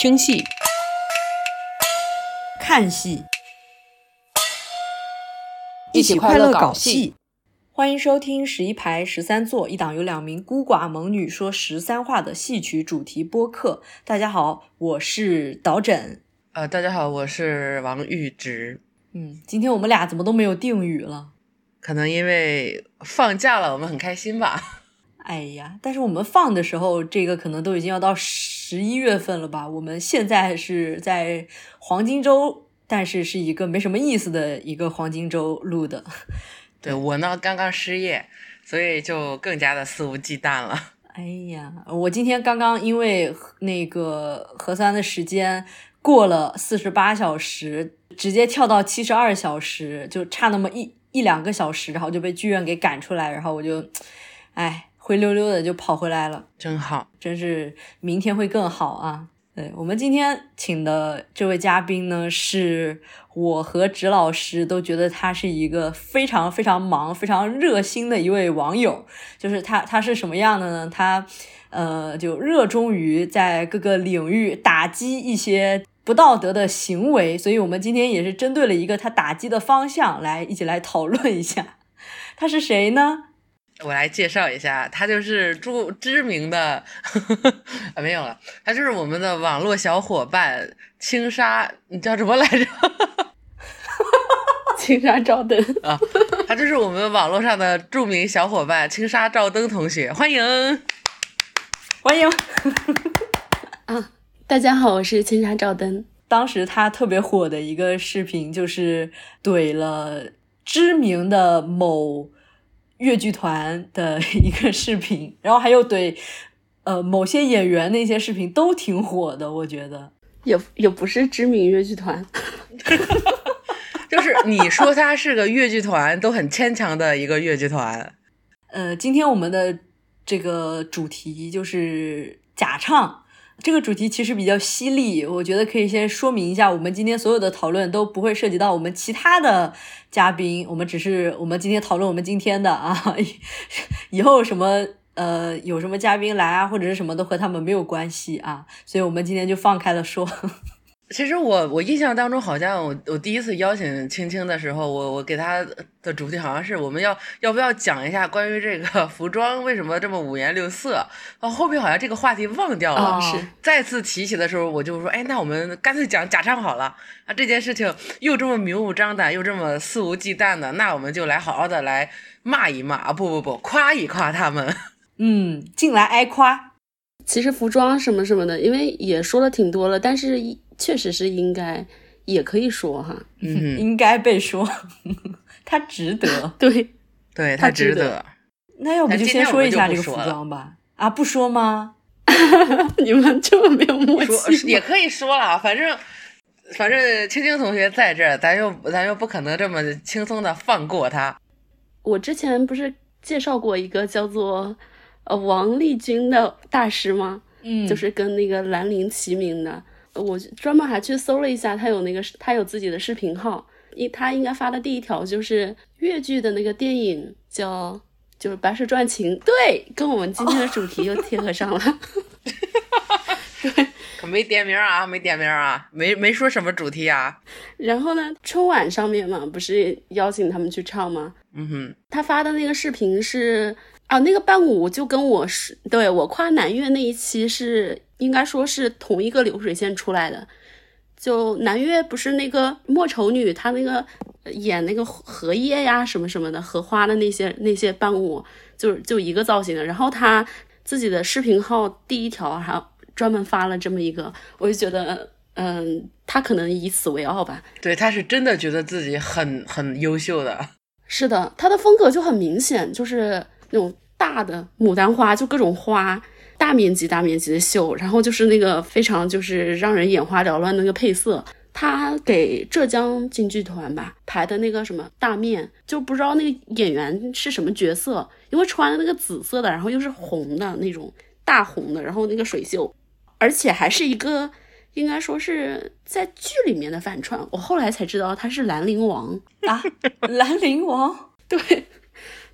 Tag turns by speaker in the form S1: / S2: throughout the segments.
S1: 听戏、
S2: 看戏，
S1: 一起快乐搞戏。
S2: 欢迎收听十一排十三座一档由两名孤寡猛女说十三话的戏曲主题播客。大家好，我是导枕。
S3: 呃，大家好，我是王玉直。
S2: 嗯，今天我们俩怎么都没有定语了？
S3: 可能因为放假了，我们很开心吧。
S2: 哎呀，但是我们放的时候，这个可能都已经要到十一月份了吧？我们现在是在黄金周，但是是一个没什么意思的一个黄金周录的。
S3: 对我呢，刚刚失业，所以就更加的肆无忌惮了。
S2: 哎呀，我今天刚刚因为那个核酸的时间过了四十八小时，直接跳到七十二小时，就差那么一一两个小时，然后就被剧院给赶出来，然后我就，哎，灰溜溜的就跑回来了，
S3: 真好，
S2: 真是明天会更好啊！对我们今天请的这位嘉宾呢，是我和植老师都觉得他是一个非常非常忙、非常热心的一位网友。就是他，他是什么样的呢？他呃，就热衷于在各个领域打击一些不道德的行为。所以，我们今天也是针对了一个他打击的方向来一起来讨论一下。他是谁呢？
S3: 我来介绍一下，他就是著知名的 啊，没有了，他就是我们的网络小伙伴青纱，你叫什么来着？
S1: 青纱照灯
S3: 啊，他就是我们网络上的著名小伙伴青纱照灯同学，欢迎，
S2: 欢迎
S1: 啊！大家好，我是青纱照灯。
S2: 当时他特别火的一个视频，就是怼了知名的某越剧团的一个视频，然后还有怼呃某些演员那些视频都挺火的，我觉得
S1: 也也不是知名越剧团。
S3: 就是你说他是个越剧团，都很牵强的一个越剧团。
S2: 呃，今天我们的这个主题就是假唱，这个主题其实比较犀利，我觉得可以先说明一下，我们今天所有的讨论都不会涉及到我们其他的嘉宾，我们只是我们今天讨论我们今天的啊，以后什么呃有什么嘉宾来啊或者是什么都和他们没有关系啊，所以我们今天就放开了说。
S3: 其实我我印象当中，好像我我第一次邀请青青的时候，我我给他的主题好像是我们要要不要讲一下关于这个服装为什么这么五颜六色。啊，后面好像这个话题忘掉了。
S1: 是
S3: 再次提起的时候，我就说，哎，那我们干脆讲假唱好了。啊，这件事情又这么明目张胆，又这么肆无忌惮的，那我们就来好好的来骂一骂啊！不不不，夸一夸他们。
S2: 嗯，进来挨夸。
S1: 其实服装什么什么的，因为也说了挺多了，但是。确实是应该，也可以说哈，
S3: 嗯，
S2: 应该被说，他值得
S1: 对，
S3: 对
S1: 他
S3: 值得。
S2: 那要不就先说一下这个服装吧？啊，不说吗？
S1: 你们这么没有默契，
S3: 也可以说了，反正反正青青同学在这儿，咱又咱又不可能这么轻松的放过他。
S1: 我之前不是介绍过一个叫做呃王立军的大师吗？
S2: 嗯，
S1: 就是跟那个兰陵齐名的。我专门还去搜了一下，他有那个他有自己的视频号，一他应该发的第一条就是越剧的那个电影叫就是《白蛇传情》，对，跟我们今天的主题又贴合上了。对，
S3: 可没点名啊，没点名啊，没没说什么主题啊。
S1: 然后呢，春晚上面嘛，不是邀请他们去唱吗？
S3: 嗯哼，
S1: 他发的那个视频是啊，那个伴舞就跟我是对我夸南岳那一期是。应该说是同一个流水线出来的，就南岳不是那个莫愁女，她那个演那个荷叶呀什么什么的荷花的那些那些伴舞，就是就一个造型的。然后她自己的视频号第一条还专门发了这么一个，我就觉得，嗯，她可能以此为傲吧。
S3: 对，她是真的觉得自己很很优秀的。
S1: 是的，她的风格就很明显，就是那种大的牡丹花，就各种花。大面积、大面积的绣，然后就是那个非常就是让人眼花缭乱那个配色。他给浙江京剧团吧排的那个什么大面，就不知道那个演员是什么角色，因为穿的那个紫色的，然后又是红的那种大红的，然后那个水袖，而且还是一个应该说是在剧里面的反串。我后来才知道他是兰陵王
S2: 啊，兰陵王，
S1: 对，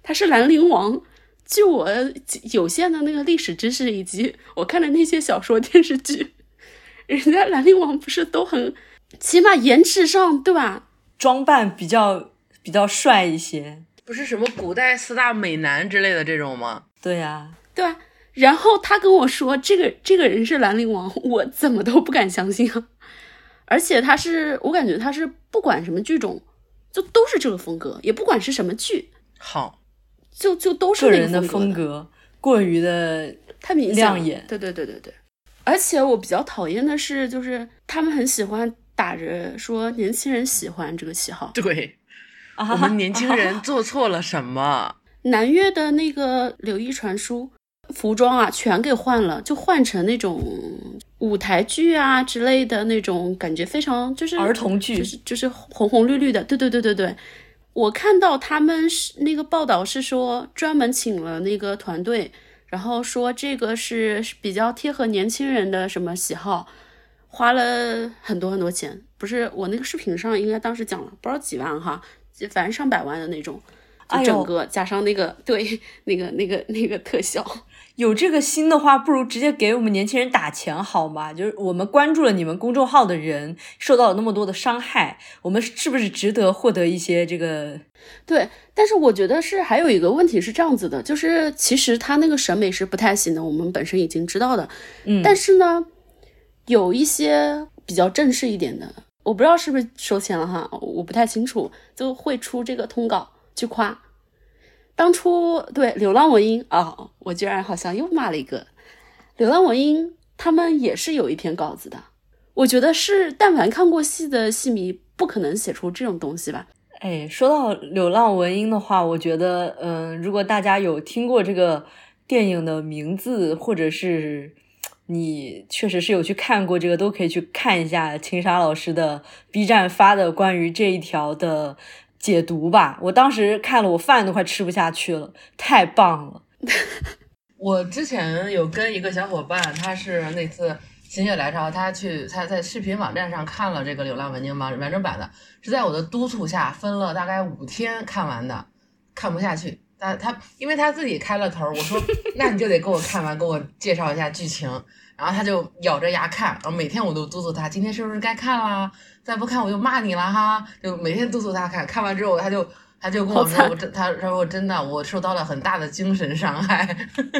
S1: 他是兰陵王。据我有限的那个历史知识，以及我看的那些小说、电视剧，人家兰陵王不是都很，起码颜值上对吧？
S2: 装扮比较比较帅一些，
S3: 不是什么古代四大美男之类的这种吗？
S2: 对呀、
S1: 对吧？然后他跟我说这个这个人是兰陵王，我怎么都不敢相信啊！而且他是我感觉他是不管什么剧种，就都是这个风格，也不管是什么剧，
S3: 好，
S1: 就就都是那
S2: 个人的
S1: 风
S2: 风格过于的
S1: 太明
S2: 亮眼
S1: 对对对对对。而且我比较讨厌的是，就是他们很喜欢打着说年轻人喜欢这个旗号。
S3: 对，
S2: 啊，
S3: 我们年轻人做错了什么？
S1: 南越的那个柳毅传书服装啊，全给换了，就换成那种舞台剧啊之类的那种，感觉非常就是
S2: 儿童剧
S1: 就是就是红红绿绿的。对对对对对，我看到他们是那个报道是说专门请了那个团队，然后说这个是比较贴合年轻人的什么喜好，花了很多很多钱。不是我那个视频上应该当时讲了不知道几万哈，反正上百万的那种。就整个加上那个、对那个那个那个特效，
S2: 有这个心的话，不如直接给我们年轻人打钱好吗？就是我们关注了你们公众号的人，受到了那么多的伤害，我们是不是值得获得一些这个？
S1: 对。但是我觉得是还有一个问题是这样子的，就是其实他那个审美是不太行的，我们本身已经知道的。
S2: 嗯，
S1: 但是呢，有一些比较正式一点的，我不知道是不是收钱了哈，我不太清楚，就会出这个通稿去夸。当初对流浪文音啊、我居然好像又骂了一个流浪文音，他们也是有一篇稿子的。我觉得是，但凡看过戏的戏迷，不可能写出这种东西吧？
S2: 哎，说到流浪文音的话，我觉得，嗯、如果大家有听过这个电影的名字，或者是你确实是有去看过这个，都可以去看一下青纱老师的 B 站发的关于这一条的解读吧。我当时看了，我饭都快吃不下去了，太棒了。
S3: 我之前有跟一个小伙伴，他是那次心血来潮，他去他在视频网站上看了这个《流浪文经》完完整版的，是在我的督促下分了大概五天看完的，看不下去。他他因为他自己开了头，我说那你就得给我看完，给我介绍一下剧情。然后他就咬着牙看，然后每天我都督促他，今天是不是该看啦？再不看我就骂你了哈！就每天督促他看，看完之后他就他就跟我说，我真他他说我真的我受到了很大的精神伤害。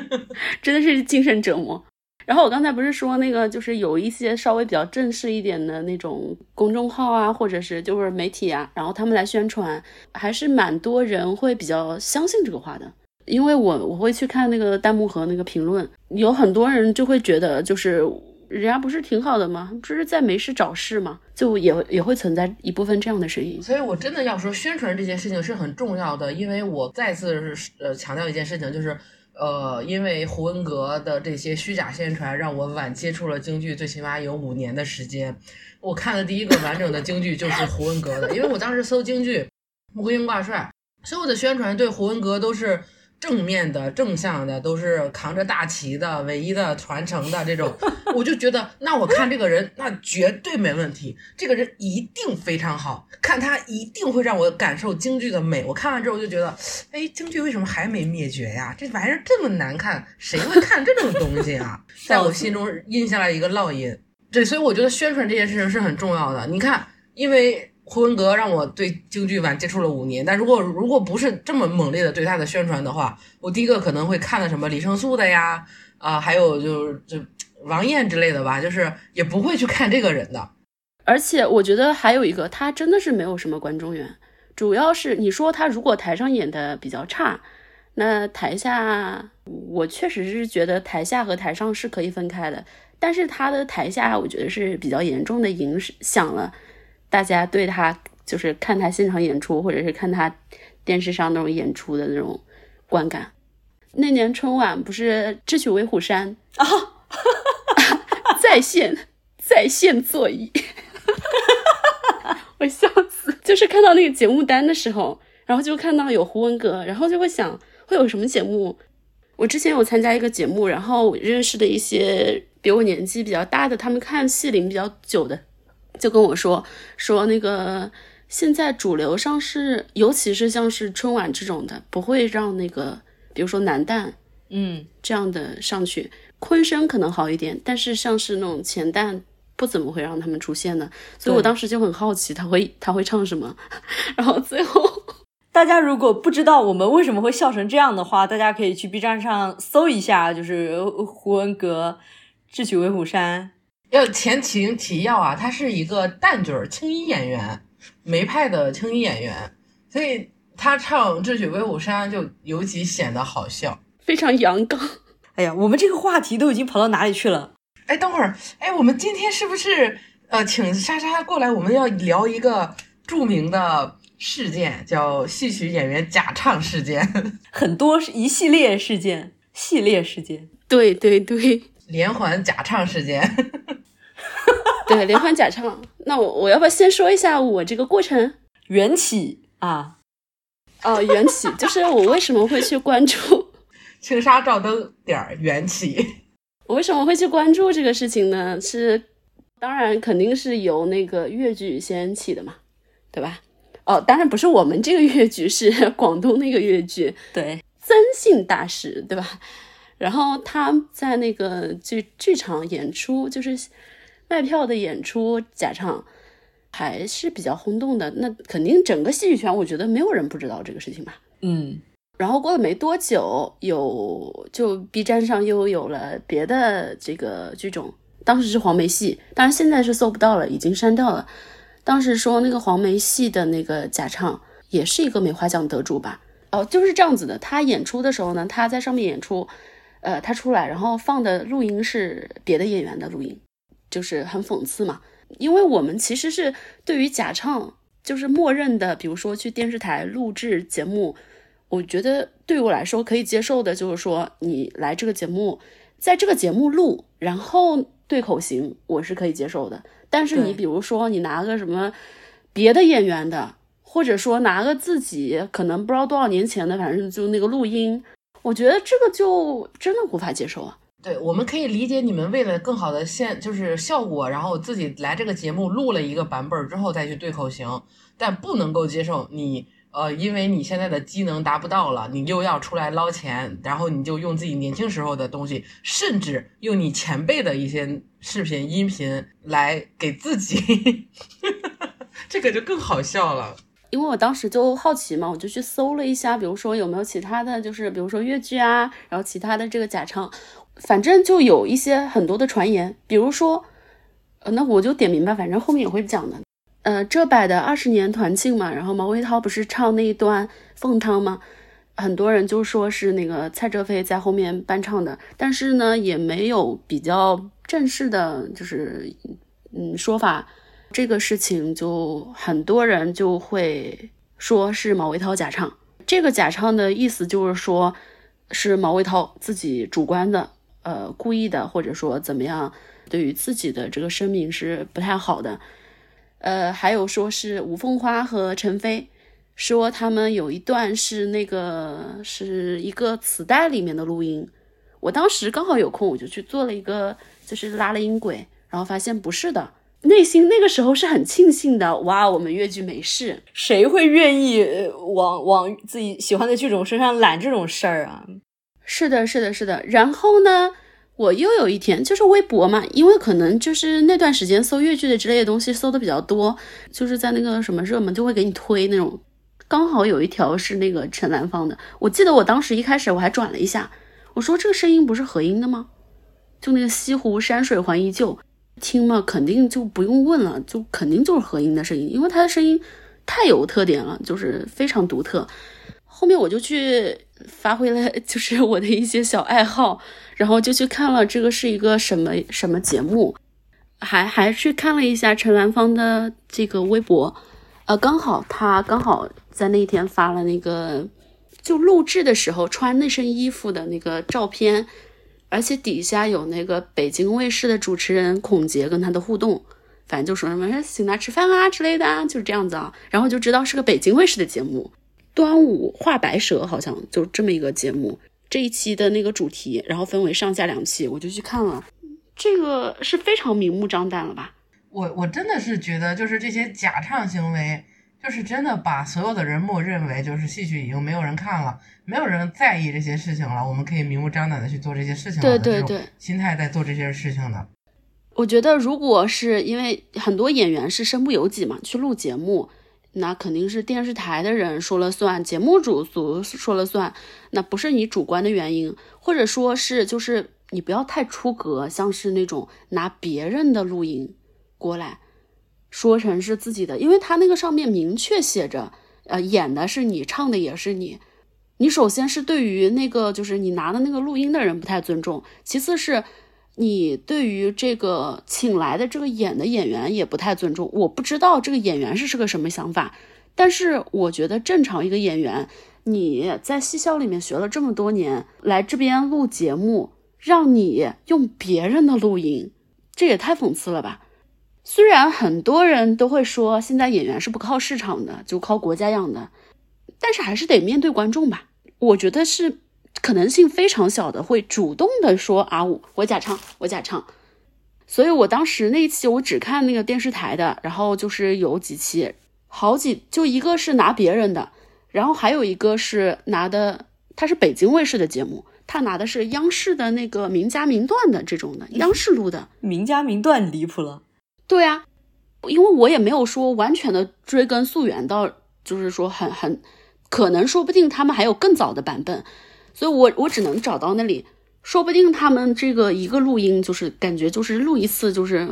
S1: 真的是精神折磨。然后我刚才不是说那个，就是有一些稍微比较正式一点的那种公众号啊，或者是就是媒体啊，然后他们来宣传，还是蛮多人会比较相信这个话的。因为我我会去看那个弹幕和那个评论，有很多人就会觉得，就是人家不是挺好的吗？这是在没事找事吗？就也也会存在一部分这样的声音。
S3: 所以，我真的要说，宣传这件事情是很重要的，因为我再次呃强调一件事情，就是呃，因为胡文阁的这些虚假宣传，让我晚接触了京剧，最起码有五年的时间。我看的第一个完整的京剧就是胡文阁的，因为我当时搜京剧《穆桂英挂帅》，所有的宣传对胡文阁都是。正面的、正向的，都是扛着大旗的、唯一的传承的这种，我就觉得，那我看这个人，那绝对没问题，这个人一定非常好，看他一定会让我感受京剧的美。我看完之后就觉得，哎，京剧为什么还没灭绝呀？这玩意儿这么难看，谁会看这种东西啊？在我心中印下来一个烙印。对，所以我觉得宣传这件事情是很重要的。你看，因为。胡文阁让我对京剧晚接触了五年，但如果如果不是这么猛烈的对他的宣传的话，我第一个可能会看的什么李胜素的呀，啊、还有就是就王艳之类的吧，就是也不会去看这个人的。
S1: 而且我觉得还有一个，他真的是没有什么观众缘，主要是你说他如果台上演的比较差，那台下我确实是觉得台下和台上是可以分开的，但是他的台下我觉得是比较严重的影响了。大家对他就是看他现场演出，或者是看他电视上那种演出的那种观感。那年春晚不是《智取威虎山》啊，在线在线座椅，我笑死！就是看到那个节目单的时候，然后就看到有胡文阁，然后就会想会有什么节目。我之前有参加一个节目，然后我认识的一些比我年纪比较大的，他们看戏龄比较久的。就跟我说说那个现在主流上是，尤其是像是春晚这种的，不会让那个比如说男旦
S2: 嗯，
S1: 这样的上去，昆声可能好一点，但是像是那种前旦不怎么会让他们出现的，所以我当时就很好奇他会他会唱什么，然后最后
S2: 大家如果不知道我们为什么会笑成这样的话，大家可以去 B 站上搜一下，就是胡文阁智取威虎山。
S3: 要前情提要啊，他是一个旦角青衣演员，梅派的青衣演员，所以他唱智取威虎山就尤其显得好笑，
S1: 非常阳刚。
S2: 哎呀，我们这个话题都已经跑到哪里去了？
S3: 哎，等会儿，哎，我们今天是不是呃，请莎莎过来，我们要聊一个著名的事件，叫戏曲演员假唱事件，
S2: 很多是一系列事件，系列事件，
S1: 对对对，
S3: 连环假唱事件，
S1: 对，连环假唱。那我我要不要先说一下我这个过程
S2: 缘起啊？
S1: 哦，缘起 就是我为什么会去关注。
S3: 青纱照灯点儿缘起，
S1: 我为什么会去关注这个事情呢？是当然肯定是由那个越剧先起的嘛，对吧？哦，当然不是我们这个越剧，是广东那个越剧，
S2: 对，
S1: 曾姓大师，对吧？然后他在那个剧剧场演出，就是卖票的演出假唱，还是比较轰动的。那肯定整个戏剧圈，我觉得没有人不知道这个事情吧？
S2: 嗯。
S1: 然后过了没多久，有就 B 站上又有了别的这个剧种，当时是黄梅戏，当然现在是搜不到了，已经删掉了。当时说那个黄梅戏的那个假唱也是一个梅花奖得主吧？哦，就是这样子的。他演出的时候呢，他在上面演出，呃，他出来，然后放的录音是别的演员的录音，就是很讽刺嘛。因为我们其实是对于假唱就是默认的，比如说去电视台录制节目。我觉得对于我来说可以接受的，就是说你来这个节目，在这个节目录，然后对口型，我是可以接受的。但是你比如说你拿个什么别的演员的，或者说拿个自己可能不知道多少年前的，反正就那个录音，我觉得这个就真的无法接受啊。
S3: 对，我们可以理解你们为了更好的现就是效果，然后自己来这个节目录了一个版本之后再去对口型，但不能够接受你。呃，因为你现在的机能达不到了，你又要出来捞钱，然后你就用自己年轻时候的东西，甚至用你前辈的一些视频、音频来给自己，这个就更好笑了。
S1: 因为我当时就好奇嘛，我就去搜了一下，比如说有没有其他的就是比如说越剧啊，然后其他的这个假唱，反正就有一些很多的传言，比如说，呃，那我就点名吧，反正后面也会讲的。呃，这摆的二十年团庆嘛，然后毛维涛不是唱那一段凤汤吗？很多人就说是那个蔡哲飞在后面伴唱的，但是呢，也没有比较正式的，就是嗯说法。这个事情就很多人就会说是毛维涛假唱。这个假唱的意思就是说，是毛维涛自己主观的，呃，故意的，或者说怎么样，对于自己的这个声明是不太好的。呃，还有说是吴凤花和陈飞说他们有一段是那个是一个磁带里面的录音，我当时刚好有空，我就去做了一个，就是拉了音轨，然后发现不是的，内心那个时候是很庆幸的，哇，我们越剧没事，
S2: 谁会愿意往往自己喜欢的剧种身上揽这种事儿啊？
S1: 是的，是的，是的，然后呢？我又有一天就是微博嘛，因为可能就是那段时间搜越剧的之类的东西搜的比较多，就是在那个什么热门就会给你推那种，刚好有一条是那个陈兰芳的，我记得我当时一开始我还转了一下，我说这个声音不是合音的吗？就那个西湖山水还依旧，听嘛肯定就不用问了，就肯定就是合音的声音，因为他的声音太有特点了，就是非常独特。后面我就去发挥了，就是我的一些小爱好。然后就去看了这个是一个什么什么节目，还还去看了一下陈兰芳的这个微博，呃，刚好他刚好在那一天发了那个就录制的时候穿那身衣服的那个照片，而且底下有那个北京卫视的主持人孔杰跟他的互动，反正就说什么请他吃饭啊之类的，就是这样子啊，然后就知道是个北京卫视的节目，端午画白蛇好像就这么一个节目。这一期的那个主题，然后分为上下两期，我就去看了。这个是非常明目张胆了吧？
S3: 我我真的是觉得，就是这些假唱行为，就是真的把所有的人默认为就是戏曲已经没有人看了，没有人在意这些事情了，我们可以明目张胆的去做这些事情了。
S1: 对对对，
S3: 心态在做这些事情的。
S1: 我觉得，如果是因为很多演员是身不由己嘛，去录节目，那肯定是电视台的人说了算，节目组组说了算，那不是你主观的原因，或者说是就是你不要太出格，像是那种拿别人的录音过来说成是自己的，因为他那个上面明确写着，呃，演的是你，唱的也是你，你首先是对于那个就是你拿的那个录音的人不太尊重，其次是。你对于这个请来的这个演的演员也不太尊重，我不知道这个演员是是个什么想法，但是我觉得正常一个演员，你在戏校里面学了这么多年，来这边录节目，让你用别人的录音，这也太讽刺了吧？虽然很多人都会说现在演员是不靠市场的，就靠国家养的，但是还是得面对观众吧？我觉得是。可能性非常小的会主动的说啊，我我假唱，我假唱。所以我当时那一期我只看那个电视台的，然后就是有几期，好几就一个是拿别人的，然后还有一个是拿的，他是北京卫视的节目，他拿的是央视的那个名家名段的这种的，央视录的
S2: 名家名段离谱了。
S1: 对啊，因为我也没有说完全的追根溯源到，就是说很很可能说不定他们还有更早的版本。所以，我我只能找到那里，说不定他们这个一个录音就是感觉就是录一次就是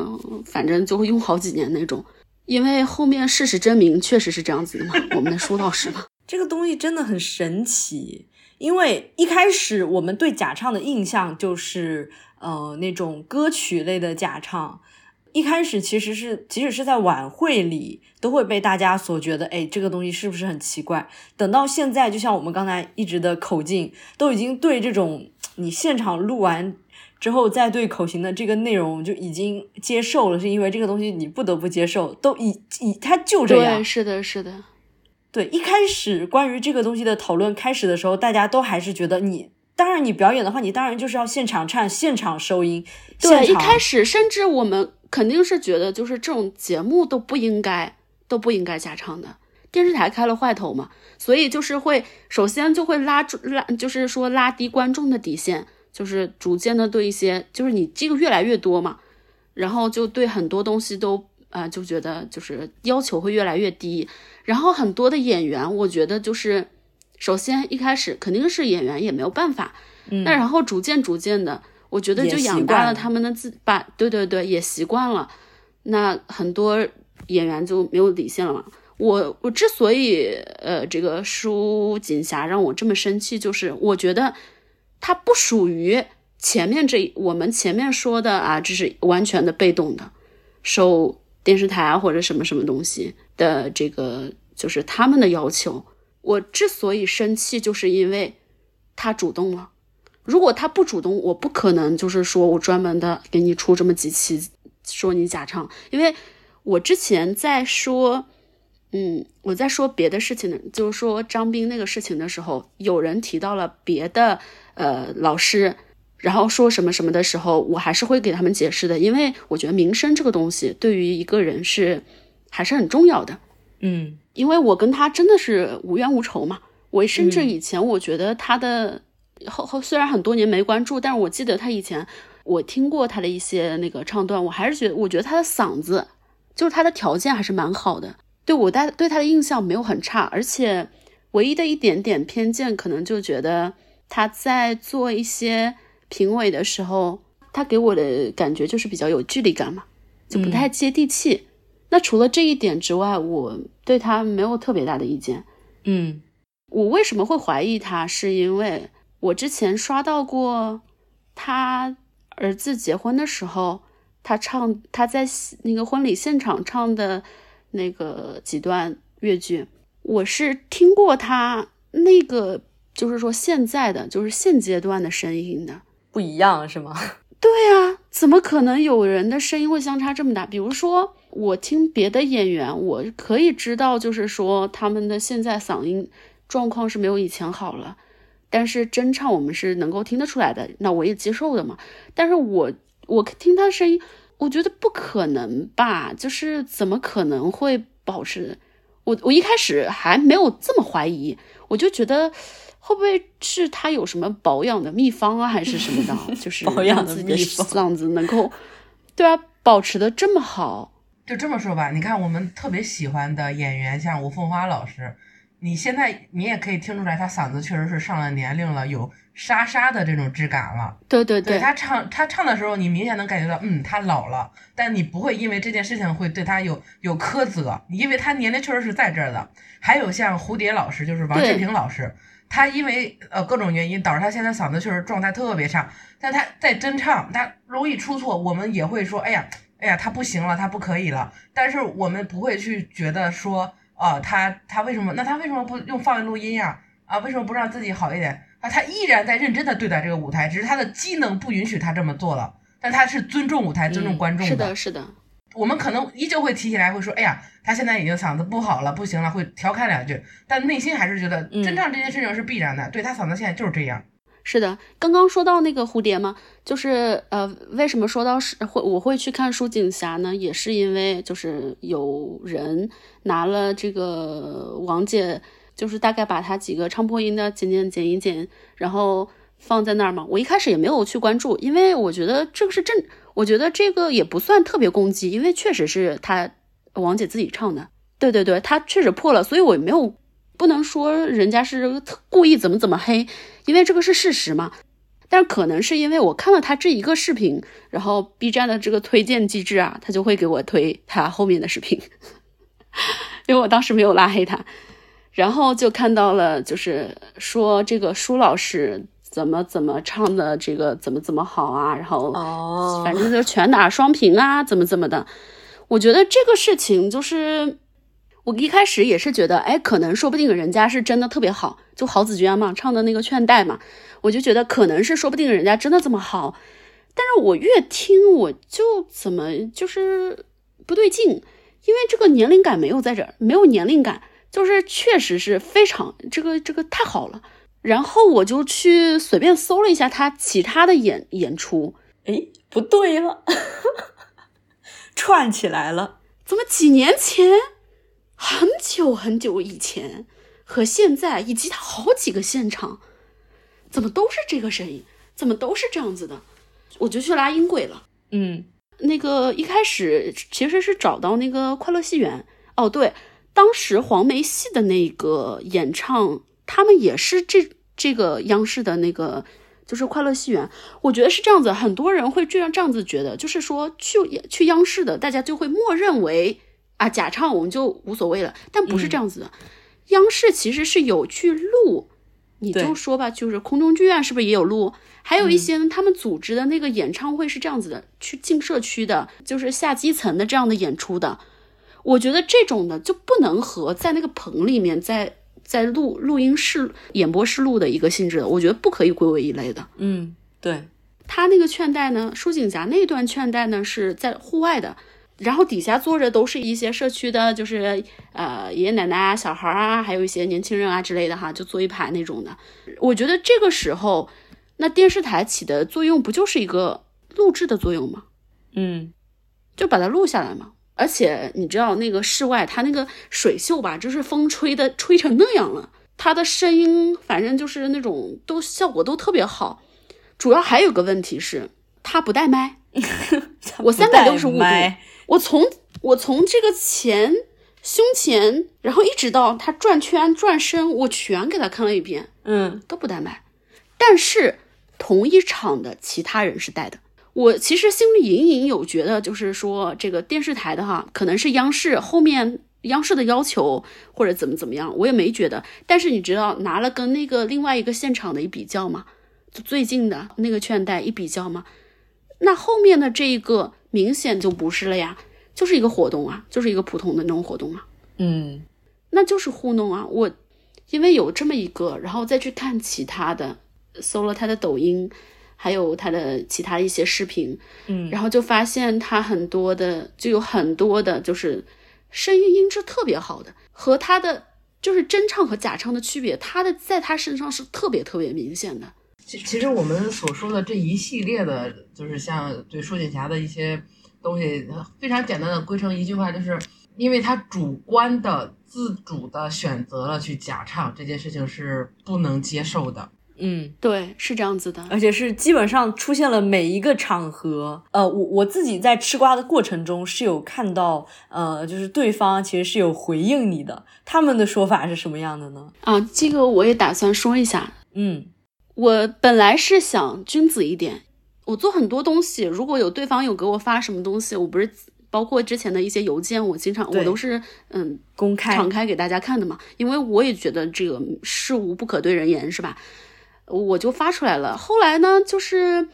S1: 反正就会用好几年那种，因为后面事实证明确实是这样子的嘛。我们的舒老师嘛，
S2: 这个东西真的很神奇，因为一开始我们对假唱的印象就是呃那种歌曲类的假唱。一开始其实是，即使是在晚会里，都会被大家所觉得，哎，这个东西是不是很奇怪？等到现在，就像我们刚才一直的口径，都已经对这种你现场录完之后再对口型的这个内容就已经接受了，是因为这个东西你不得不接受，都已已它就这样。
S1: 对，是的，是的，
S2: 对。一开始关于这个东西的讨论开始的时候，大家都还是觉得你，当然你表演的话，你当然就是要现场唱、现场收音。
S1: 对，一开始甚至我们。肯定是觉得就是这种节目都不应该都不应该假唱的，电视台开了坏头嘛，所以就是会首先就会拉住拉，就是说拉低观众的底线，就是逐渐的对一些就是你这个越来越多嘛，然后就对很多东西都啊就觉得就是要求会越来越低，然后很多的演员我觉得就是首先一开始肯定是演员也没有办法，那然后逐渐逐渐的。我觉得就养大了他们的自把，对对对，也习惯了。那很多演员就没有底线了嘛。我我之所以呃这个舒锦霞让我这么生气，就是我觉得他不属于前面这我们前面说的啊，这是完全的被动的，受电视台啊或者什么什么东西的这个就是他们的要求。我之所以生气，就是因为他主动了。如果他不主动，我不可能就是说我专门的给你出这么几期说你假唱，因为我之前在说，嗯，我在说别的事情的，就是说张斌那个事情的时候，有人提到了别的呃老师，然后说什么什么的时候，我还是会给他们解释的，因为我觉得名声这个东西对于一个人是还是很重要的，
S2: 嗯，
S1: 因为我跟他真的是无冤无仇嘛，我甚至以前我觉得他的。后后虽然很多年没关注，但是我记得他以前我听过他的一些那个唱段，我还是觉得我觉得他的嗓子就是他的条件还是蛮好的，对我带对他的印象没有很差，而且唯一的一点点偏见可能就觉得他在做一些评委的时候，他给我的感觉就是比较有距离感嘛，就不太接地气。那除了这一点之外，我对他没有特别大的意见。
S2: 嗯，
S1: 我为什么会怀疑他，是因为。我之前刷到过他儿子结婚的时候，他唱他在那个婚礼现场唱的那个几段越剧，我是听过他那个，就是说现在的就是现阶段的声音的
S2: 不一样是吗？
S1: 对啊，怎么可能有人的声音会相差这么大？比如说我听别的演员，我可以知道，就是说他们的现在嗓音状况是没有以前好了。但是真唱我们是能够听得出来的，那我也接受的嘛。但是我我听他的声音，我觉得不可能吧？就是怎么可能会保持？我我一开始还没有这么怀疑，我就觉得会不会是他有什么保养的秘方啊，还是什么的？就是
S2: 保养的
S1: 自己的嗓子能够，对啊，保持的这么好。
S3: 就这么说吧，你看我们特别喜欢的演员，像吴凤花老师，你现在你也可以听出来，他嗓子确实是上了年龄了，有沙沙的这种质感了。
S1: 对对
S3: 对他唱他唱的时候，你明显能感觉到，嗯，他老了，但你不会因为这件事情会对他有有苛责，因为他年龄确实是在这儿的。还有像蝴蝶老师，就是王志平老师，他因为呃各种原因导致他现在嗓子确实状态特别差，但他在真唱，他容易出错，我们也会说，哎呀。哎呀，他不行了，他不可以了。但是我们不会去觉得说，呃，他他为什么？那他为什么不用放录音呀？啊，为什么不让自己好一点？啊，他依然在认真的对待这个舞台，只是他的机能不允许他这么做了。但他是尊重舞台、尊重观众的。
S1: 是的，是的。
S3: 我们可能依旧会提起来，会说，哎呀，他现在已经嗓子不好了，不行了，会调侃两句。但内心还是觉得，真唱这件事情是必然的。对他嗓子现在就是这样。
S1: 是的，刚刚说到那个蝴蝶嘛，就是呃，为什么说到是会我会去看舒锦霞呢？也是因为就是有人拿了这个王姐，就是大概把她几个唱破音的剪剪剪一剪，然后放在那儿嘛。我一开始也没有去关注，因为我觉得这个是正，我觉得这个也不算特别攻击，因为确实是她王姐自己唱的。对对对，她确实破了，所以我没有。不能说人家是故意怎么怎么黑，因为这个是事实嘛。但可能是因为我看了他这一个视频，然后 B 站的这个推荐机制啊，他就会给我推他后面的视频，因为我当时没有拉黑他，然后就看到了，就是说这个舒老师怎么怎么唱的这个怎么怎么好啊，然后哦，反正就全打双屏啊，怎么怎么的。我觉得这个事情就是。我一开始也是觉得，哎，可能说不定人家是真的特别好，就郝子娟嘛唱的那个《劝带》嘛，我就觉得可能是说不定人家真的这么好。但是我越听我就怎么就是不对劲，因为这个年龄感没有在这儿，没有年龄感，就是确实是非常这个这个太好了。然后我就去随便搜了一下他其他的演演出，
S2: 哎，不对了，串起来了，
S1: 怎么几年前？很久很久以前和现在，以及他好几个现场，怎么都是这个声音？怎么都是这样子的？我就去拉音轨了。
S2: 嗯，
S1: 那个一开始其实是找到那个快乐戏园。哦，对，当时黄梅戏的那个演唱，他们也是这这个央视的那个，就是快乐戏园。我觉得是这样子，很多人会这样这样子觉得，就是说去去央视的，大家就会默认为。啊，假唱我们就无所谓了，但不是这样子的。央视其实是有去录，你就说吧，就是空中剧院是不是也有录？还有一些呢，他们组织的那个演唱会是这样子的，去进社区的，就是下基层的这样的演出的。我觉得这种的就不能和在那个棚里面在在录录音室演播室录的一个性质的，我觉得不可以归为一类的。
S2: 嗯，对
S1: 他那个劝带呢，舒锦霞那段劝带呢是在户外的。然后底下坐着都是一些社区的，就是呃爷爷奶奶啊、小孩啊，还有一些年轻人啊之类的哈，就坐一排那种的。我觉得这个时候，那电视台起的作用不就是一个录制的作用吗？
S2: 嗯，
S1: 就把它录下来嘛。而且你知道那个室外，它那个水袖吧，就是风吹的吹成那样了，它的声音反正就是那种都效果都特别好。主要还有个问题是，它不带麦，我三百六十五度。我从我从这个前胸前，然后一直到他转圈转身，我全给他看了一遍，
S2: 嗯，
S1: 都不带买。但是同一场的其他人是带的。我其实心里隐隐有觉得，就是说这个电视台的哈，可能是央视后面央视的要求或者怎么怎么样，我也没觉得。但是你知道拿了跟那个另外一个现场的一比较吗？就最近的那个券带一比较吗？那后面的这一个。明显就不是了呀，就是一个活动啊，就是一个普通的那种活动啊，
S2: 嗯，
S1: 那就是糊弄啊。我因为有这么一个，然后再去看其他的，搜了他的抖音，还有他的其他一些视频，
S2: 嗯，
S1: 然后就发现他很多的，就有很多的，就是声音音质特别好的，和他的就是真唱和假唱的区别，他的在他身上是特别特别明显的。
S3: 其其实我们所说的这一系列的，就是像对舒锦霞的一些东西，非常简单的归成一句话，就是因为他主观的、自主的选择了去假唱，这件事情是不能接受的。
S2: 嗯，
S1: 对，是这样子的。
S2: 而且是基本上出现了每一个场合。呃，我我自己在吃瓜的过程中是有看到，呃，就是对方其实是有回应你的。他们的说法是什么样的呢？
S1: 啊，这个我也打算说一下。
S2: 嗯，
S1: 我本来是想君子一点，我做很多东西，如果有对方有给我发什么东西，我不是包括之前的一些邮件，我经常我都是嗯
S2: 公开
S1: 敞开给大家看的嘛，因为我也觉得这个事无不可对人言，是吧？我就发出来了。后来呢，就是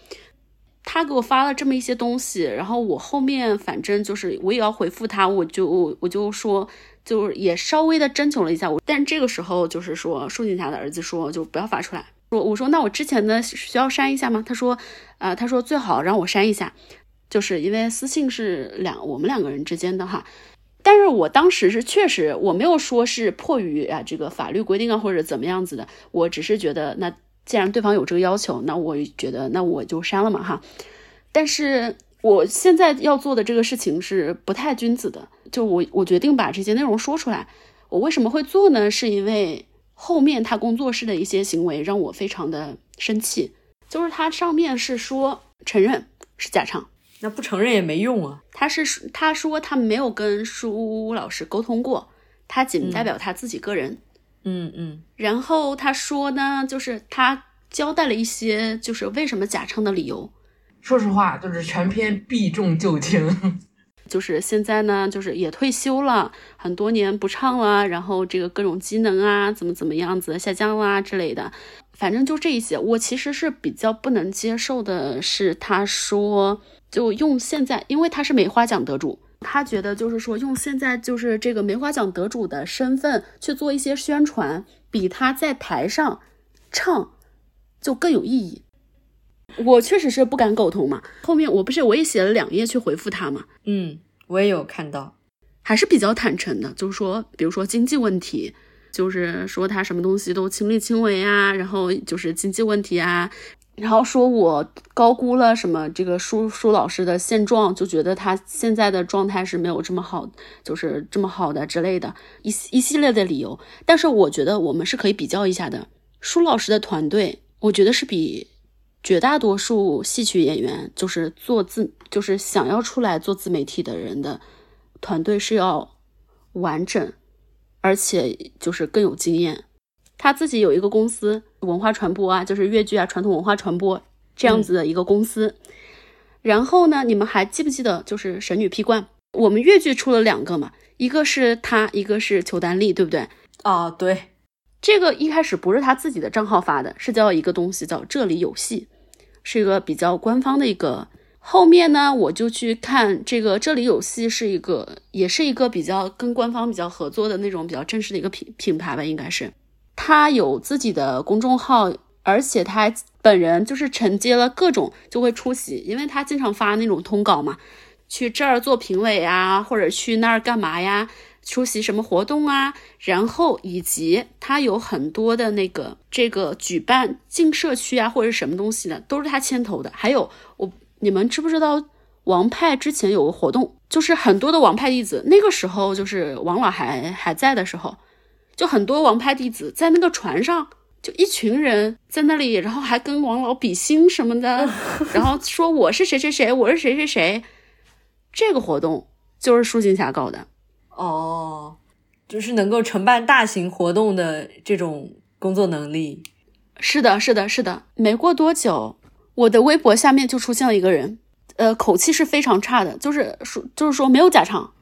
S1: 他给我发了这么一些东西，然后我后面反正就是我也要回复他，我就我就说，就也稍微的征求了一下我。但这个时候就是说，舒静霞的儿子说就不要发出来。我我说那我之前的需要删一下吗？他说，呃，他说最好让我删一下，就是因为私信是两我们两个人之间的哈。但是我当时是确实我没有说是迫于啊这个法律规定啊或者怎么样子的，我只是觉得那。既然对方有这个要求，那我觉得那我就删了嘛哈。但是我现在要做的这个事情是不太君子的，就我我决定把这些内容说出来。我为什么会做呢？是因为后面他工作室的一些行为让我非常的生气。就是他上面是说承认是假唱，
S2: 那不承认也没用啊。
S1: 他是他说他没有跟舒老师沟通过，他仅代表他自己个人。
S2: 嗯嗯，
S1: 然后他说呢，就是他交代了一些，就是为什么假唱的理由。
S3: 说实话，就是全篇避重就轻。
S1: 就是现在呢，就是也退休了很多年不唱了，然后这个各种机能啊，怎么怎么样子下降啦之类的，反正就这一些。我其实是比较不能接受的是，他说就用现在，因为他是梅花奖得主。他觉得就是说，用现在就是这个梅花奖得主的身份去做一些宣传，比他在台上唱就更有意义。我确实是不敢苟同嘛。后面我不是我也写了两页去回复他嘛。
S2: 嗯，我也有看到，
S1: 还是比较坦诚的，就是说，比如说经济问题，就是说他什么东西都亲力亲为啊，然后就是经济问题啊。然后说我高估了什么这个舒舒老师的现状，就觉得他现在的状态是没有这么好，就是这么好的之类的一一系列的理由。但是我觉得我们是可以比较一下的，舒老师的团队，我觉得是比绝大多数戏曲演员，就是做自就是想要出来做自媒体的人的团队是要完整，而且就是更有经验。他自己有一个公司，文化传播啊，就是粤剧啊，传统文化传播这样子的一个公司。然后呢，你们还记不记得，就是《神女劈冠》，我们粤剧出了两个嘛，一个是他，一个是裘丹丽，对不对？
S2: 啊，对。
S1: 这个一开始不是他自己的账号发的，是叫一个东西叫这里有戏，是一个比较官方的一个。后面呢，我就去看这个这里有戏是一个，也是一个比较跟官方比较合作的那种比较正式的一个品品牌吧，应该是。他有自己的公众号，而且他本人就是承接了各种就会出席，因为他经常发那种通稿嘛，去这儿做评委啊，或者去那儿干嘛呀，出席什么活动啊，然后以及他有很多的那个这个举办进社区啊或者什么东西的，都是他牵头的。还有我，你们知不知道王派之前有个活动，就是很多的王派弟子，那个时候就是王老还还在的时候。就很多王派弟子在那个船上，就一群人在那里，然后还跟王老比心什么的，然后说我是谁谁谁，我是谁谁谁。这个活动就是舒锦霞搞的
S2: 哦，就是能够承办大型活动的这种工作能力。
S1: 是的，是的，是的。没过多久，我的微博下面就出现了一个人，呃，口气是非常差的，就是说，就是说没有假唱。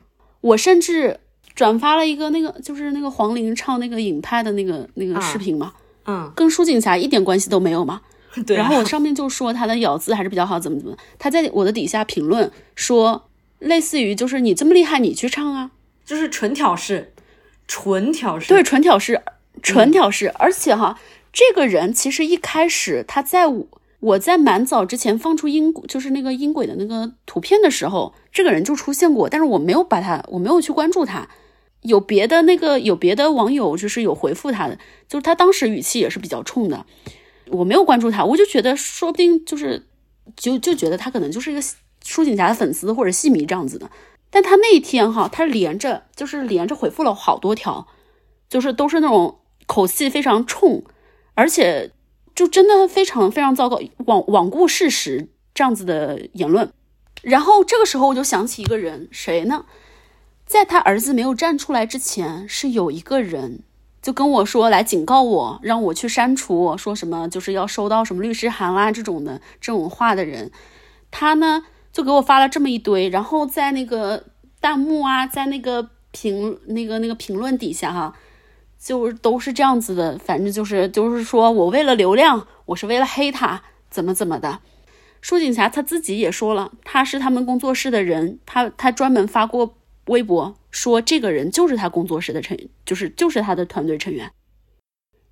S1: 我甚至。转发了一个那个就是那个黄龄唱那个影派的那个那个视频嘛，
S2: 嗯，
S1: 跟舒锦霞一点关系都没有嘛。
S2: 对。
S1: 然后我上面就说他的咬字还是比较好，怎么怎么。他在我的底下评论说，类似于就是你这么厉害，你去唱啊，
S2: 就是纯挑事，纯挑事。
S1: 对，纯挑事，纯挑事。而且哈，这个人其实一开始他在我我在蛮早之前放出音就是那个音轨的那个图片的时候，这个人就出现过，但是我没有把他，我没有去关注他。有别的那个有别的网友就是有回复他的，就是他当时语气也是比较冲的。我没有关注他，我就觉得说不定就是就就觉得他可能就是一个舒锦霞的粉丝或者戏迷这样子的。但他那一天哈，他连着就是连着回复了好多条，就是都是那种口气非常冲，而且就真的非常非常糟糕，罔罔顾事实这样子的言论。然后这个时候我就想起一个人，谁呢？在他儿子没有站出来之前，是有一个人就跟我说来警告我，让我去删除，说什么就是要收到什么律师函啦这种的这种话的人，他呢就给我发了这么一堆，然后在那个弹幕啊，在那个评那个那个评论底下哈，就都是这样子的，反正就是就是说我为了流量，我是为了黑他，怎么怎么的。舒锦霞他自己也说了，他是他们工作室的人，他他专门发过。微博说这个人就是他工作室的成员，就是就是他的团队成员。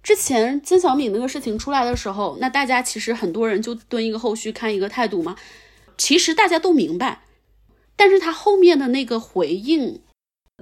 S1: 之前曾小敏那个事情出来的时候，那大家其实很多人就蹲一个后续看一个态度嘛。其实大家都明白，但是他后面的那个回应，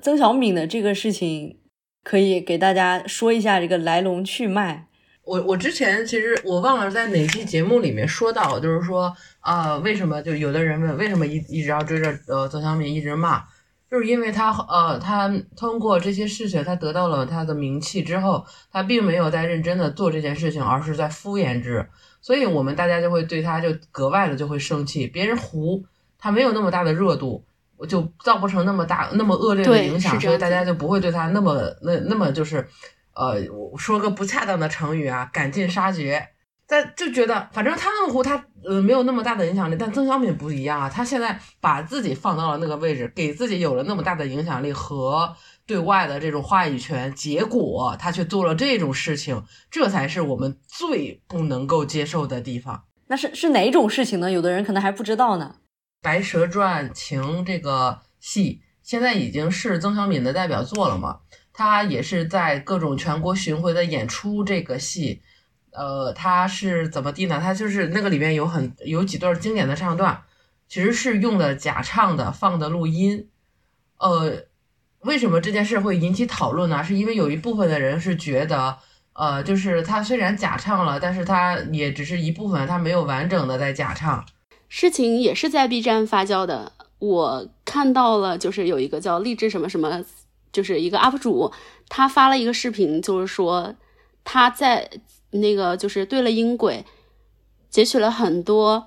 S2: 曾小敏的这个事情，可以给大家说一下这个来龙去脉。
S3: 我我之前其实我忘了在哪期节目里面说到，就是说啊，为什么就有的人问为什么一一直要追着呃曾小敏一直骂？就是因为他呃，他通过这些事情，他得到了他的名气之后，他并没有在认真的做这件事情，而是在敷衍之，所以我们大家就会对他就格外的就会生气。别人糊，他没有那么大的热度，就造不成那么大那么恶劣的影响，所以大家就不会对他那么那那么就是，呃，说个不恰当的成语啊，赶尽杀绝。但就觉得，反正他那湖他呃没有那么大的影响力，但曾小敏不一样啊，他现在把自己放到了那个位置，给自己有了那么大的影响力和对外的这种话语权，结果他却做了这种事情，这才是我们最不能够接受的地方。
S2: 那是是哪种事情呢？有的人可能还不知道呢。
S3: 《白蛇传情》这个戏现在已经是曾小敏的代表作了嘛？他也是在各种全国巡回的演出这个戏。呃，他是怎么地呢？他就是那个里面有很有几段经典的唱段，其实是用的假唱的放的录音。呃，为什么这件事会引起讨论呢？是因为有一部分的人是觉得，呃，就是他虽然假唱了，但是他也只是一部分，他没有完整的在假唱。
S1: 事情也是在 B 站发酵的，我看到了，就是有一个叫励志什么什么，就是一个 UP 主，他发了一个视频，就是说他在。那个就是对了音轨，截取了很多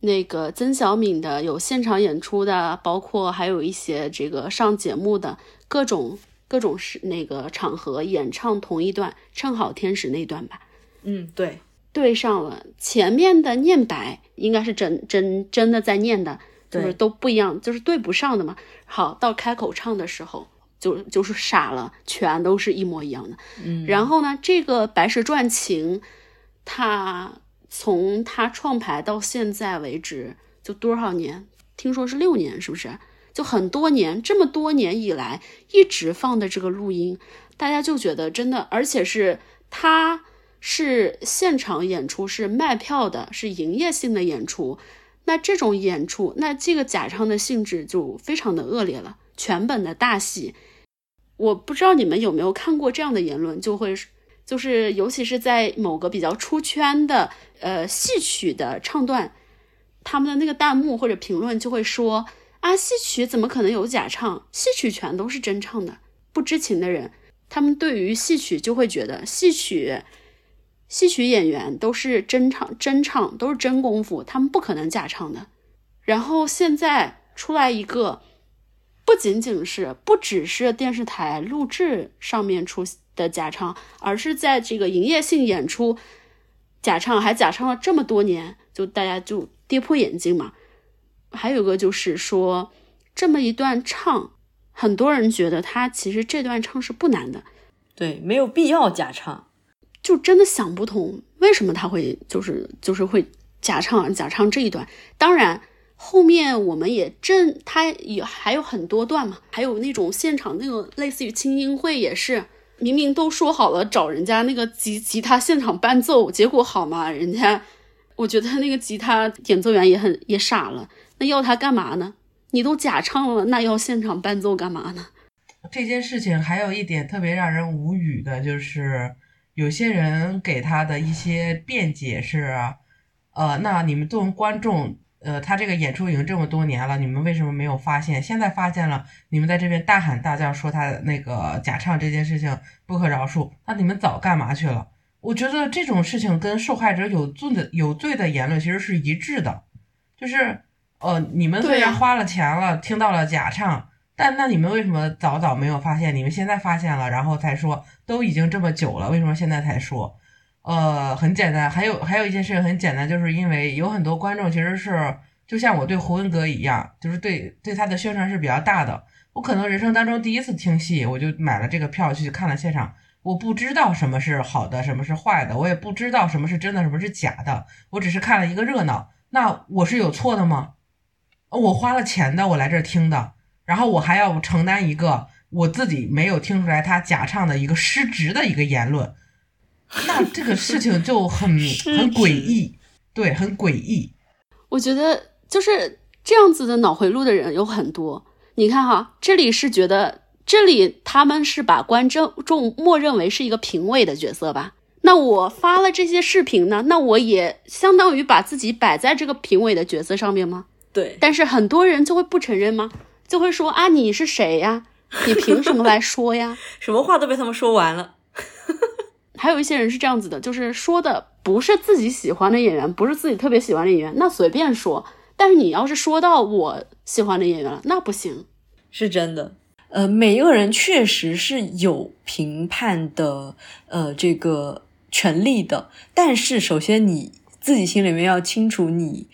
S1: 那个曾小敏的有现场演出的，包括还有一些这个上节目的各种各种是那个场合演唱同一段《正好天使》那段吧。
S2: 嗯，对，
S1: 对上了前面的念白，应该是真真真的在念的，就是都不一样，就是对不上的嘛。好，到开口唱的时候。就就是傻了，全都是一模一样的。
S2: 嗯，
S1: 然后呢，这个《白蛇传情》，它从他创牌到现在为止，就多少年？听说是六年，是不是？就很多年，这么多年以来一直放的这个录音，大家就觉得真的，而且是他是现场演出，是卖票的，是营业性的演出。那这种演出，那这个假唱的性质就非常的恶劣了。全本的大戏。我不知道你们有没有看过这样的言论，就会就是尤其是在某个比较出圈的呃戏曲的唱段，他们的那个弹幕或者评论就会说啊，戏曲怎么可能有假唱？戏曲全都是真唱的。不知情的人，他们对于戏曲就会觉得戏曲戏曲演员都是真唱真唱，都是真功夫，他们不可能假唱的。然后现在出来一个。不仅仅是不只是电视台录制上面出的假唱，而是在这个营业性演出假唱，还假唱了这么多年，就大家就跌破眼镜嘛。还有个就是说，这么一段唱，很多人觉得他其实这段唱是不难的，
S2: 对，没有必要假唱，
S1: 就真的想不通为什么他会就是就是会假唱假唱这一段，当然。后面我们也正，他也还有很多段嘛，还有那种现场那种类似于轻音会，也是明明都说好了找人家那个吉吉他现场伴奏，结果好嘛，人家我觉得那个吉他演奏员也很 也傻了，那要他干嘛呢？你都假唱了，那要现场伴奏干嘛呢？
S3: 这件事情还有一点特别让人无语的就是，有些人给他的一些辩解是，呃，那你们作为观众。呃，他这个演出已经这么多年了，你们为什么没有发现？现在发现了，你们在这边大喊大叫说他那个假唱这件事情不可饶恕，那你们早干嘛去了？
S4: 我觉得这种事情跟受害者有罪的有罪的言论其实是一致的，就是呃，你们虽然花了钱了，听到了假唱，但那你们为什么早早没有发现？你们现在发现了，然后才说，都已经这么久了，为什么现在才说？呃，很简单，还有还有一件事情很简单，就是因为有很多观众其实是就像我对胡文阁一样，就是对对他的宣传是比较大的。我可能人生当中第一次听戏，我就买了这个票去看了现场。我不知道什么是好的，什么是坏的，我也不知道什么是真的，什么是假的。我只是看了一个热闹。那我是有错的吗？我花了钱的，我来这听的，然后我还要承担一个我自己没有听出来他假唱的一个失职的一个言论。那这个事情就很很诡异，对，很诡异。
S1: 我觉得就是这样子的脑回路的人有很多。你看哈，这里是觉得。这里他们是把观众众默认为是一个评委的角色吧？那我发了这些视频呢？那我也相当于把自己摆在这个评委的角色上面吗？
S2: 对。
S1: 但是很多人就会不承认吗？就会说啊，你是谁呀？你凭什么来说呀？
S2: 什么话都被他们说完了。
S1: 还有一些人是这样子的，就是说的不是自己喜欢的演员，不是自己特别喜欢的演员，那随便说。但是你要是说到我喜欢的演员了，那不行。
S2: 是真的。呃，每一个人确实是有评判的呃这个权利的，但是首先你自己心里面要清楚，你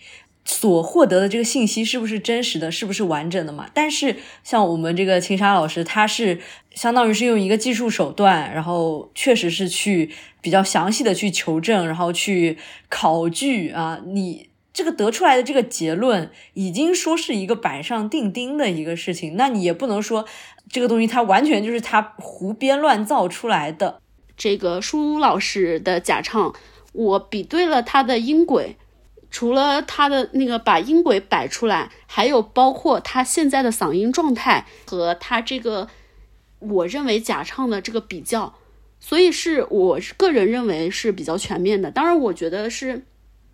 S2: 所获得的这个信息是不是真实的，是不是完整的嘛？但是像我们这个青沙老师，他是相当于是用一个技术手段，然后确实是去比较详细的去求证，然后去考据啊，你。这个得出来的这个结论已经说是一个板上钉钉的一个事情，那你也不能说这个东西它完全就是他胡编乱造出来的。
S1: 这个舒老师的假唱，我比对了他的音轨，除了他的那个把音轨摆出来，还有包括他现在的嗓音状态和他这个我认为假唱的这个比较，所以是我个人认为是比较全面的。当然，我觉得是。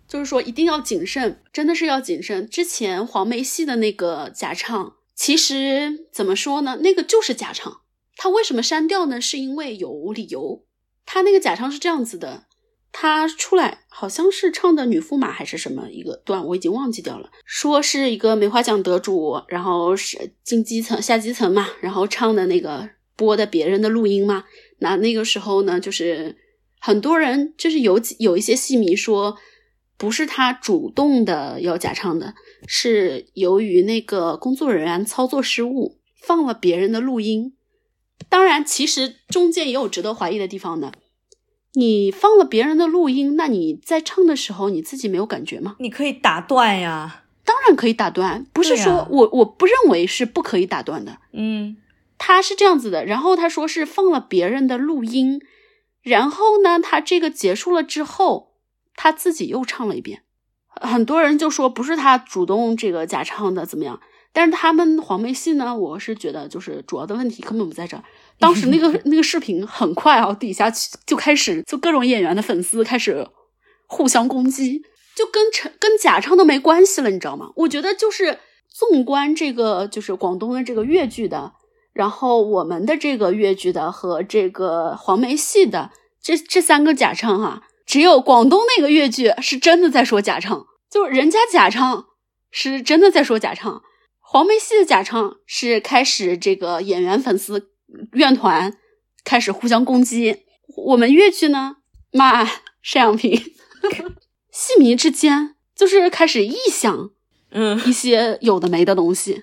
S1: 就是说，一定要谨慎，真的是要谨慎。之前黄梅戏的那个假唱，其实怎么说呢？那个就是假唱。他为什么删掉呢？是因为有理由。他那个假唱是这样子的，他出来好像是唱的女驸马还是什么一个段，我已经忘记掉了。说是一个梅花奖得主，然后是进基层下基层嘛，然后唱的那个播的别人的录音嘛。那那个时候呢，就是很多人就是有有一些戏迷说。不是他主动的要假唱的，是由于那个工作人员操作失误放了别人的录音。当然，其实中间也有值得怀疑的地方的。你放了别人的录音，那你在唱的时候你自己没有感觉吗？
S2: 你可以打断呀，
S1: 当然可以打断，不是说我我不认为是不可以打断的。
S2: 嗯，
S1: 他是这样子的，然后他说是放了别人的录音，然后呢，他这个结束了之后。他自己又唱了一遍，很多人就说不是他主动这个假唱的怎么样？但是他们黄梅戏呢，我是觉得就是主要的问题根本不在这儿。当时那个 那个视频很快啊，底下就开始就各种演员的粉丝开始互相攻击，就跟陈跟假唱都没关系了，你知道吗？我觉得就是纵观这个就是广东的这个粤剧的，然后我们的这个粤剧的和这个黄梅戏的这这三个假唱哈。只有广东那个粤剧是真的在说假唱，就是人家假唱是真的在说假唱。黄梅戏的假唱是开始这个演员粉丝院团开始互相攻击。我们越剧呢骂赡养平，戏迷之间就是开始臆想，
S2: 嗯，
S1: 一些有的没的东西。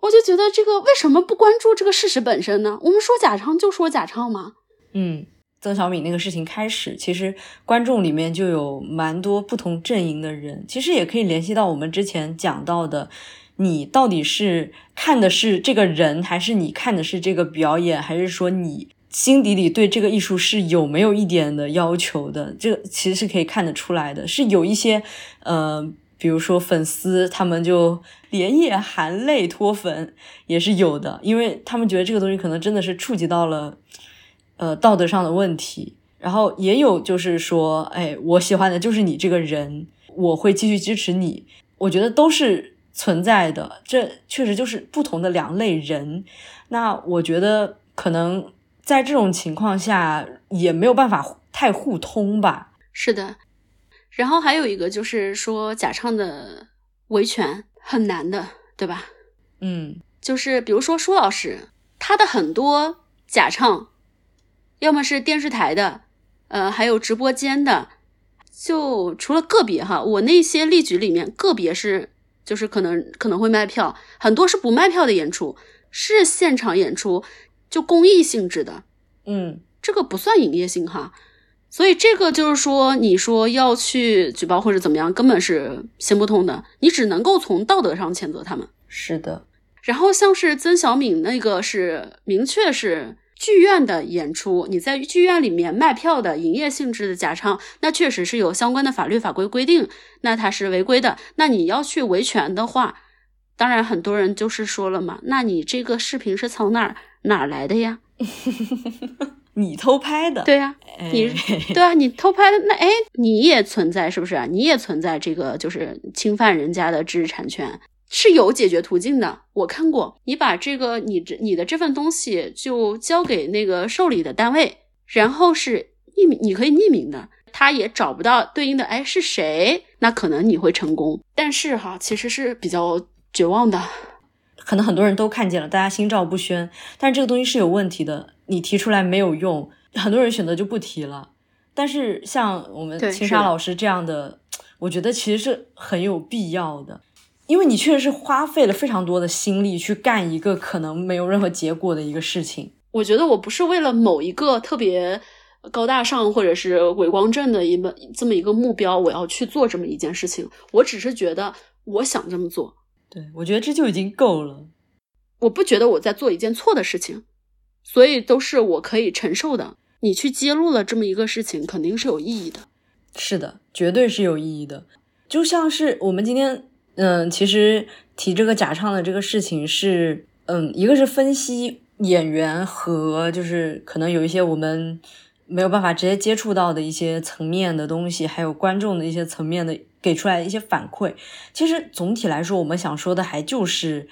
S1: 我就觉得这个为什么不关注这个事实本身呢？我们说假唱就说假唱嘛，
S2: 嗯。曾小敏那个事情开始，其实观众里面就有蛮多不同阵营的人，其实也可以联系到我们之前讲到的，你到底是看的是这个人，还是你看的是这个表演，还是说你心底里对这个艺术是有没有一点的要求的？这个其实是可以看得出来的，是有一些呃，比如说粉丝他们就连夜含泪脱粉也是有的，因为他们觉得这个东西可能真的是触及到了。呃，道德上的问题，然后也有就是说，哎，我喜欢的就是你这个人，我会继续支持你。我觉得都是存在的，这确实就是不同的两类人。那我觉得可能在这种情况下，也没有办法太互通吧。
S1: 是的，然后还有一个就是说假唱的维权很难的，对吧？
S2: 嗯，
S1: 就是比如说舒老师，他的很多假唱，要么是电视台的，呃，还有直播间的，就除了个别哈，我那些例举里面个别是就是可能可能会卖票，很多是不卖票的演出，是现场演出，就公益性质的，
S2: 嗯，
S1: 这个不算营业性哈。所以这个就是说，你说要去举报或者怎么样，根本是行不通的。你只能够从道德上谴责他们。
S2: 是的。
S1: 然后像是曾小敏那个是明确是剧院的演出，你在剧院里面卖票的营业性质的假唱，那确实是有相关的法律法规规定，那它是违规的。那你要去维权的话，当然很多人就是说了嘛，那你这个视频是从哪儿哪儿来的呀？
S2: 你偷拍的，
S1: 对呀，你对啊，你偷拍的，那哎，你也存在是不是？你也存在这个就是侵犯人家的知识产权，是有解决途径的。我看过，你把这个你这你的这份东西就交给那个受理的单位，然后是匿名，你可以匿名的，他也找不到对应的，哎是谁？那可能你会成功，但是哈，其实是比较绝望的。
S2: 可能很多人都看见了，大家心照不宣，但是这个东西是有问题的。你提出来没有用，很多人选择就不提了。但是像我们青沙老师这样的，我觉得其实是很有必要的，因为你确实是花费了非常多的心力去干一个可能没有任何结果的一个事情。
S1: 我觉得我不是为了某一个特别高大上或者是伟光正的一么这么一个目标，我要去做这么一件事情。我只是觉得我想这么做，
S2: 对我觉得这就已经够了。
S1: 我不觉得我在做一件错的事情。所以都是我可以承受的。你去揭露了这么一个事情，肯定是有意义的。
S2: 是的，绝对是有意义的。就像是我们今天，嗯，其实提这个假唱的这个事情是，嗯，一个是分析演员和就是可能有一些我们没有办法直接接触到的一些层面的东西，还有观众的一些层面的给出来一些反馈。其实总体来说，我们想说的还就是。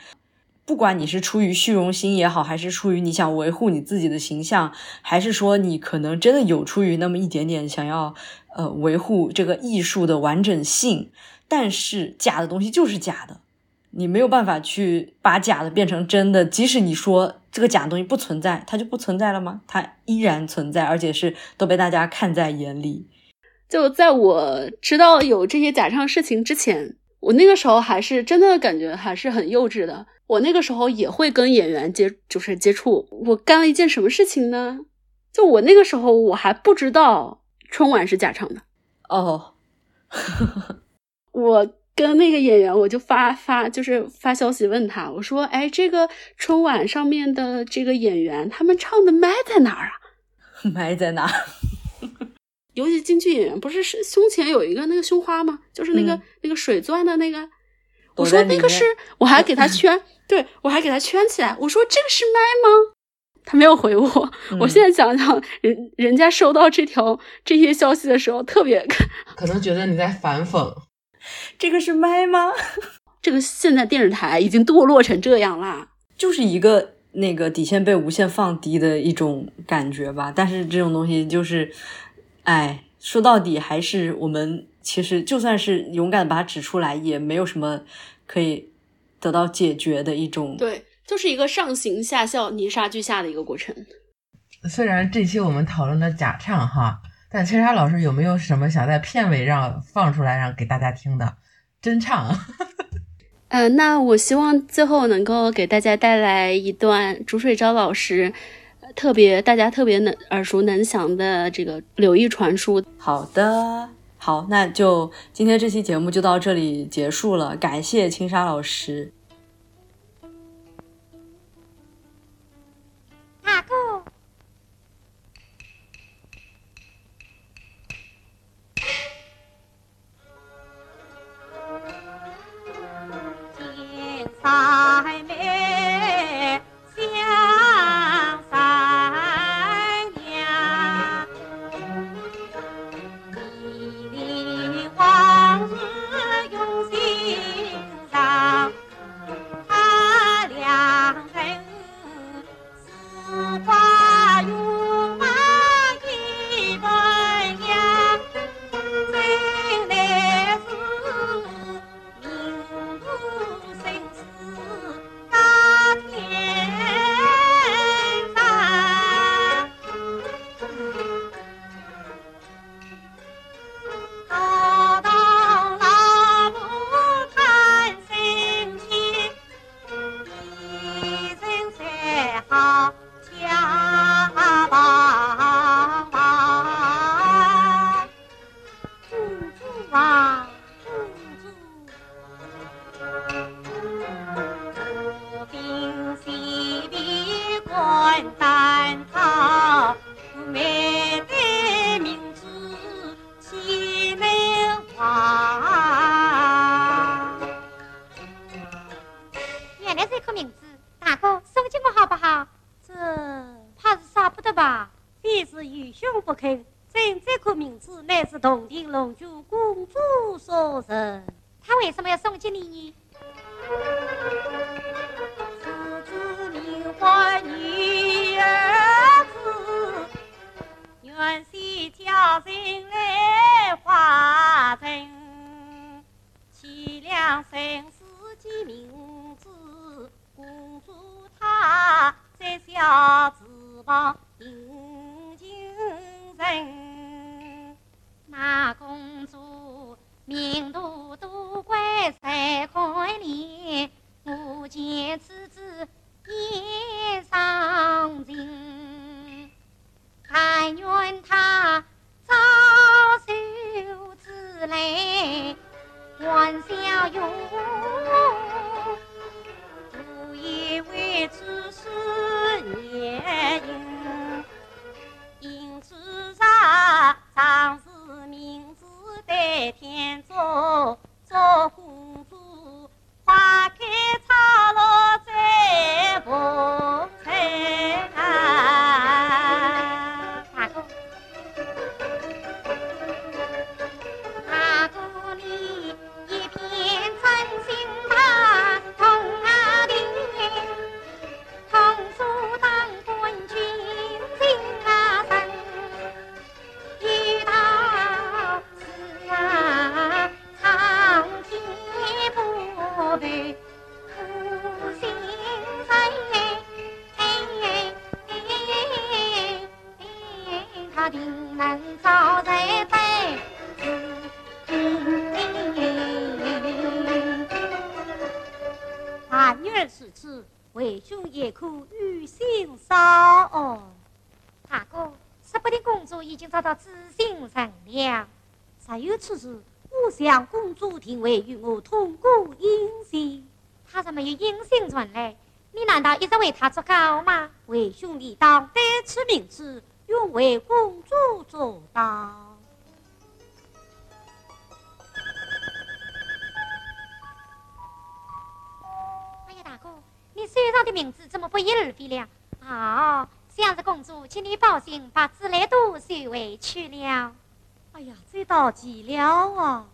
S2: 不管你是出于虚荣心也好，还是出于你想维护你自己的形象，还是说你可能真的有出于那么一点点想要呃维护这个艺术的完整性，但是假的东西就是假的，你没有办法去把假的变成真的。即使你说这个假的东西不存在，它就不存在了吗？它依然存在，而且是都被大家看在眼里。
S1: 就在我知道有这些假唱事情之前，我那个时候还是真的感觉还是很幼稚的。我那个时候也会跟演员接，就是接触。我干了一件什么事情呢？就我那个时候我还不知道春晚是假唱的
S2: 哦。
S1: 我跟那个演员，我就发发就是发消息问他，我说：“哎，这个春晚上面的这个演员，他们唱的麦在哪儿啊？
S2: 麦在哪？
S1: 尤其京剧演员，不是是胸前有一个那个胸花吗？就是那个那个水钻的那个。我说那个是，我还给他圈。”对我还给他圈起来，我说这个是麦吗？他没有回我。我现在想想，人人家收到这条这些消息的时候，特别
S4: 可能觉得你在反讽。
S2: 这个是麦吗？
S1: 这个现在电视台已经堕落成这样啦，
S2: 就是一个那个底线被无限放低的一种感觉吧。但是这种东西就是，哎，说到底还是我们其实就算是勇敢的把它指出来，也没有什么可以。得到解决的一种，
S1: 对，就是一个上行下效、泥沙俱下的一个过程。
S4: 虽然这期我们讨论了假唱哈，但千沙老师有没有什么想在片尾让放出来让给大家听的真唱？
S1: 呃，那我希望最后能够给大家带来一段竹水昭老师特别大家特别能耳熟能详的这个柳毅传书。
S2: 好的。好，那就今天这期节目就到这里结束了，感谢青沙老师。
S5: Wow. 为他做高吗？
S6: 为兄弟当，得此名字，愿为公主做当。
S5: 哎呀，大哥，你手上的名字怎么不翼而飞了？啊，相氏公主请你报信，把紫兰都收回去了。
S6: 哎呀，这倒奇了啊！